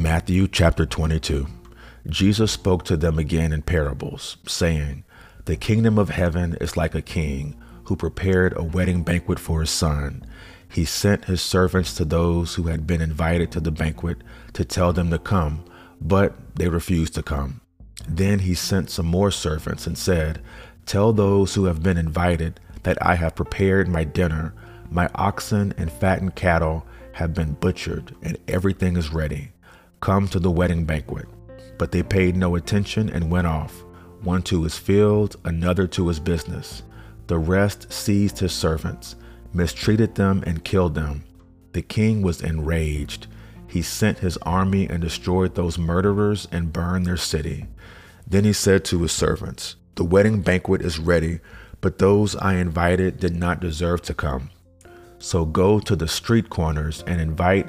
Matthew chapter 22. Jesus spoke to them again in parables, saying, The kingdom of heaven is like a king who prepared a wedding banquet for his son. He sent his servants to those who had been invited to the banquet to tell them to come, but they refused to come. Then he sent some more servants and said, Tell those who have been invited that I have prepared my dinner. My oxen and fattened cattle have been butchered, and everything is ready. Come to the wedding banquet. But they paid no attention and went off, one to his field, another to his business. The rest seized his servants, mistreated them, and killed them. The king was enraged. He sent his army and destroyed those murderers and burned their city. Then he said to his servants, The wedding banquet is ready, but those I invited did not deserve to come. So go to the street corners and invite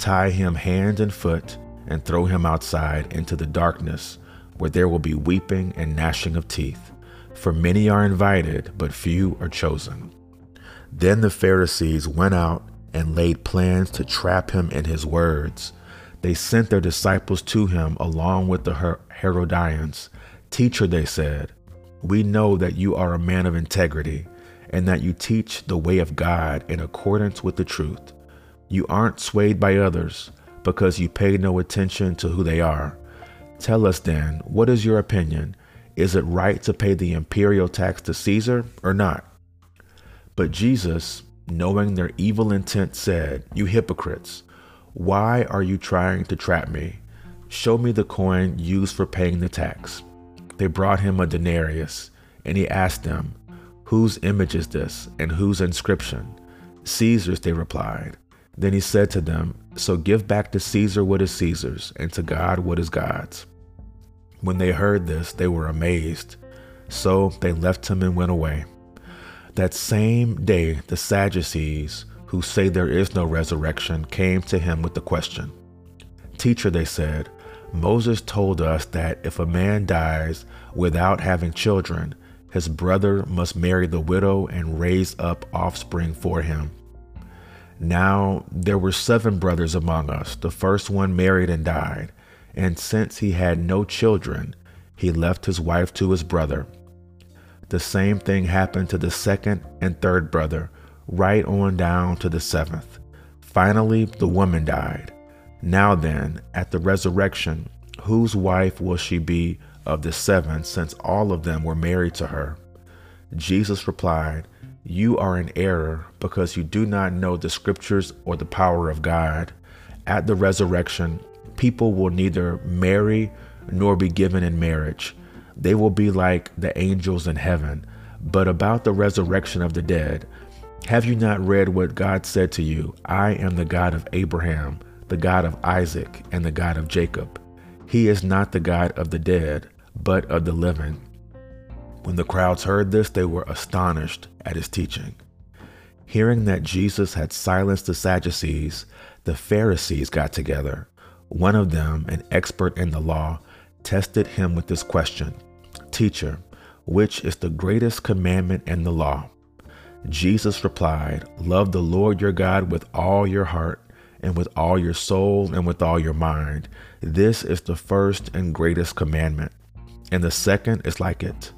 Tie him hand and foot and throw him outside into the darkness, where there will be weeping and gnashing of teeth. For many are invited, but few are chosen. Then the Pharisees went out and laid plans to trap him in his words. They sent their disciples to him along with the Herodians. Teacher, they said, we know that you are a man of integrity and that you teach the way of God in accordance with the truth. You aren't swayed by others because you pay no attention to who they are. Tell us then, what is your opinion? Is it right to pay the imperial tax to Caesar or not? But Jesus, knowing their evil intent, said, You hypocrites, why are you trying to trap me? Show me the coin used for paying the tax. They brought him a denarius, and he asked them, Whose image is this, and whose inscription? Caesar's, they replied. Then he said to them, So give back to Caesar what is Caesar's, and to God what is God's. When they heard this, they were amazed. So they left him and went away. That same day, the Sadducees, who say there is no resurrection, came to him with the question Teacher, they said, Moses told us that if a man dies without having children, his brother must marry the widow and raise up offspring for him. Now there were seven brothers among us. The first one married and died, and since he had no children, he left his wife to his brother. The same thing happened to the second and third brother, right on down to the seventh. Finally, the woman died. Now then, at the resurrection, whose wife will she be of the seven, since all of them were married to her. Jesus replied, You are in error because you do not know the scriptures or the power of God. At the resurrection, people will neither marry nor be given in marriage. They will be like the angels in heaven. But about the resurrection of the dead, have you not read what God said to you? I am the God of Abraham, the God of Isaac, and the God of Jacob. He is not the God of the dead, but of the living. When the crowds heard this, they were astonished at his teaching. Hearing that Jesus had silenced the Sadducees, the Pharisees got together. One of them, an expert in the law, tested him with this question Teacher, which is the greatest commandment in the law? Jesus replied, Love the Lord your God with all your heart and with all your soul and with all your mind. This is the first and greatest commandment. And the second is like it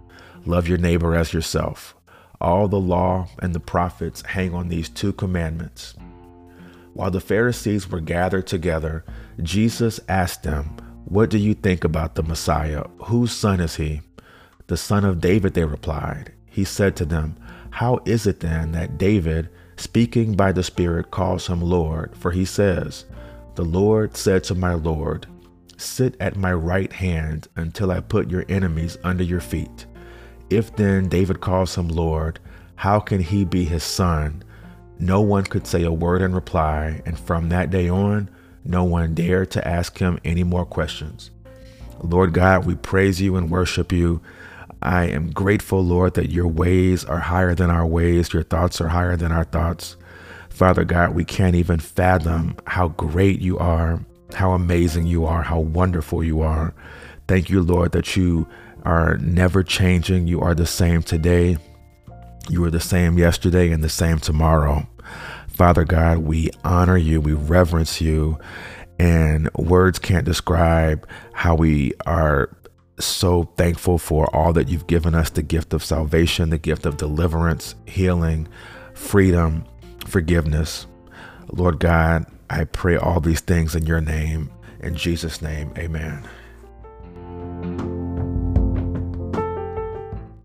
love your neighbor as yourself. All the law and the prophets hang on these two commandments. While the Pharisees were gathered together, Jesus asked them, What do you think about the Messiah? Whose son is he? The son of David, they replied. He said to them, How is it then that David, speaking by the Spirit, calls him Lord? For he says, The Lord said to my Lord, Sit at my right hand until I put your enemies under your feet. If then David calls him Lord, how can he be his son? No one could say a word in reply, and from that day on, no one dared to ask him any more questions. Lord God, we praise you and worship you. I am grateful, Lord, that your ways are higher than our ways, your thoughts are higher than our thoughts. Father God, we can't even fathom how great you are, how amazing you are, how wonderful you are. Thank you, Lord, that you are never changing. You are the same today. You are the same yesterday and the same tomorrow. Father God, we honor you, we reverence you, and words can't describe how we are so thankful for all that you've given us the gift of salvation, the gift of deliverance, healing, freedom, forgiveness. Lord God, I pray all these things in your name. In Jesus' name, amen.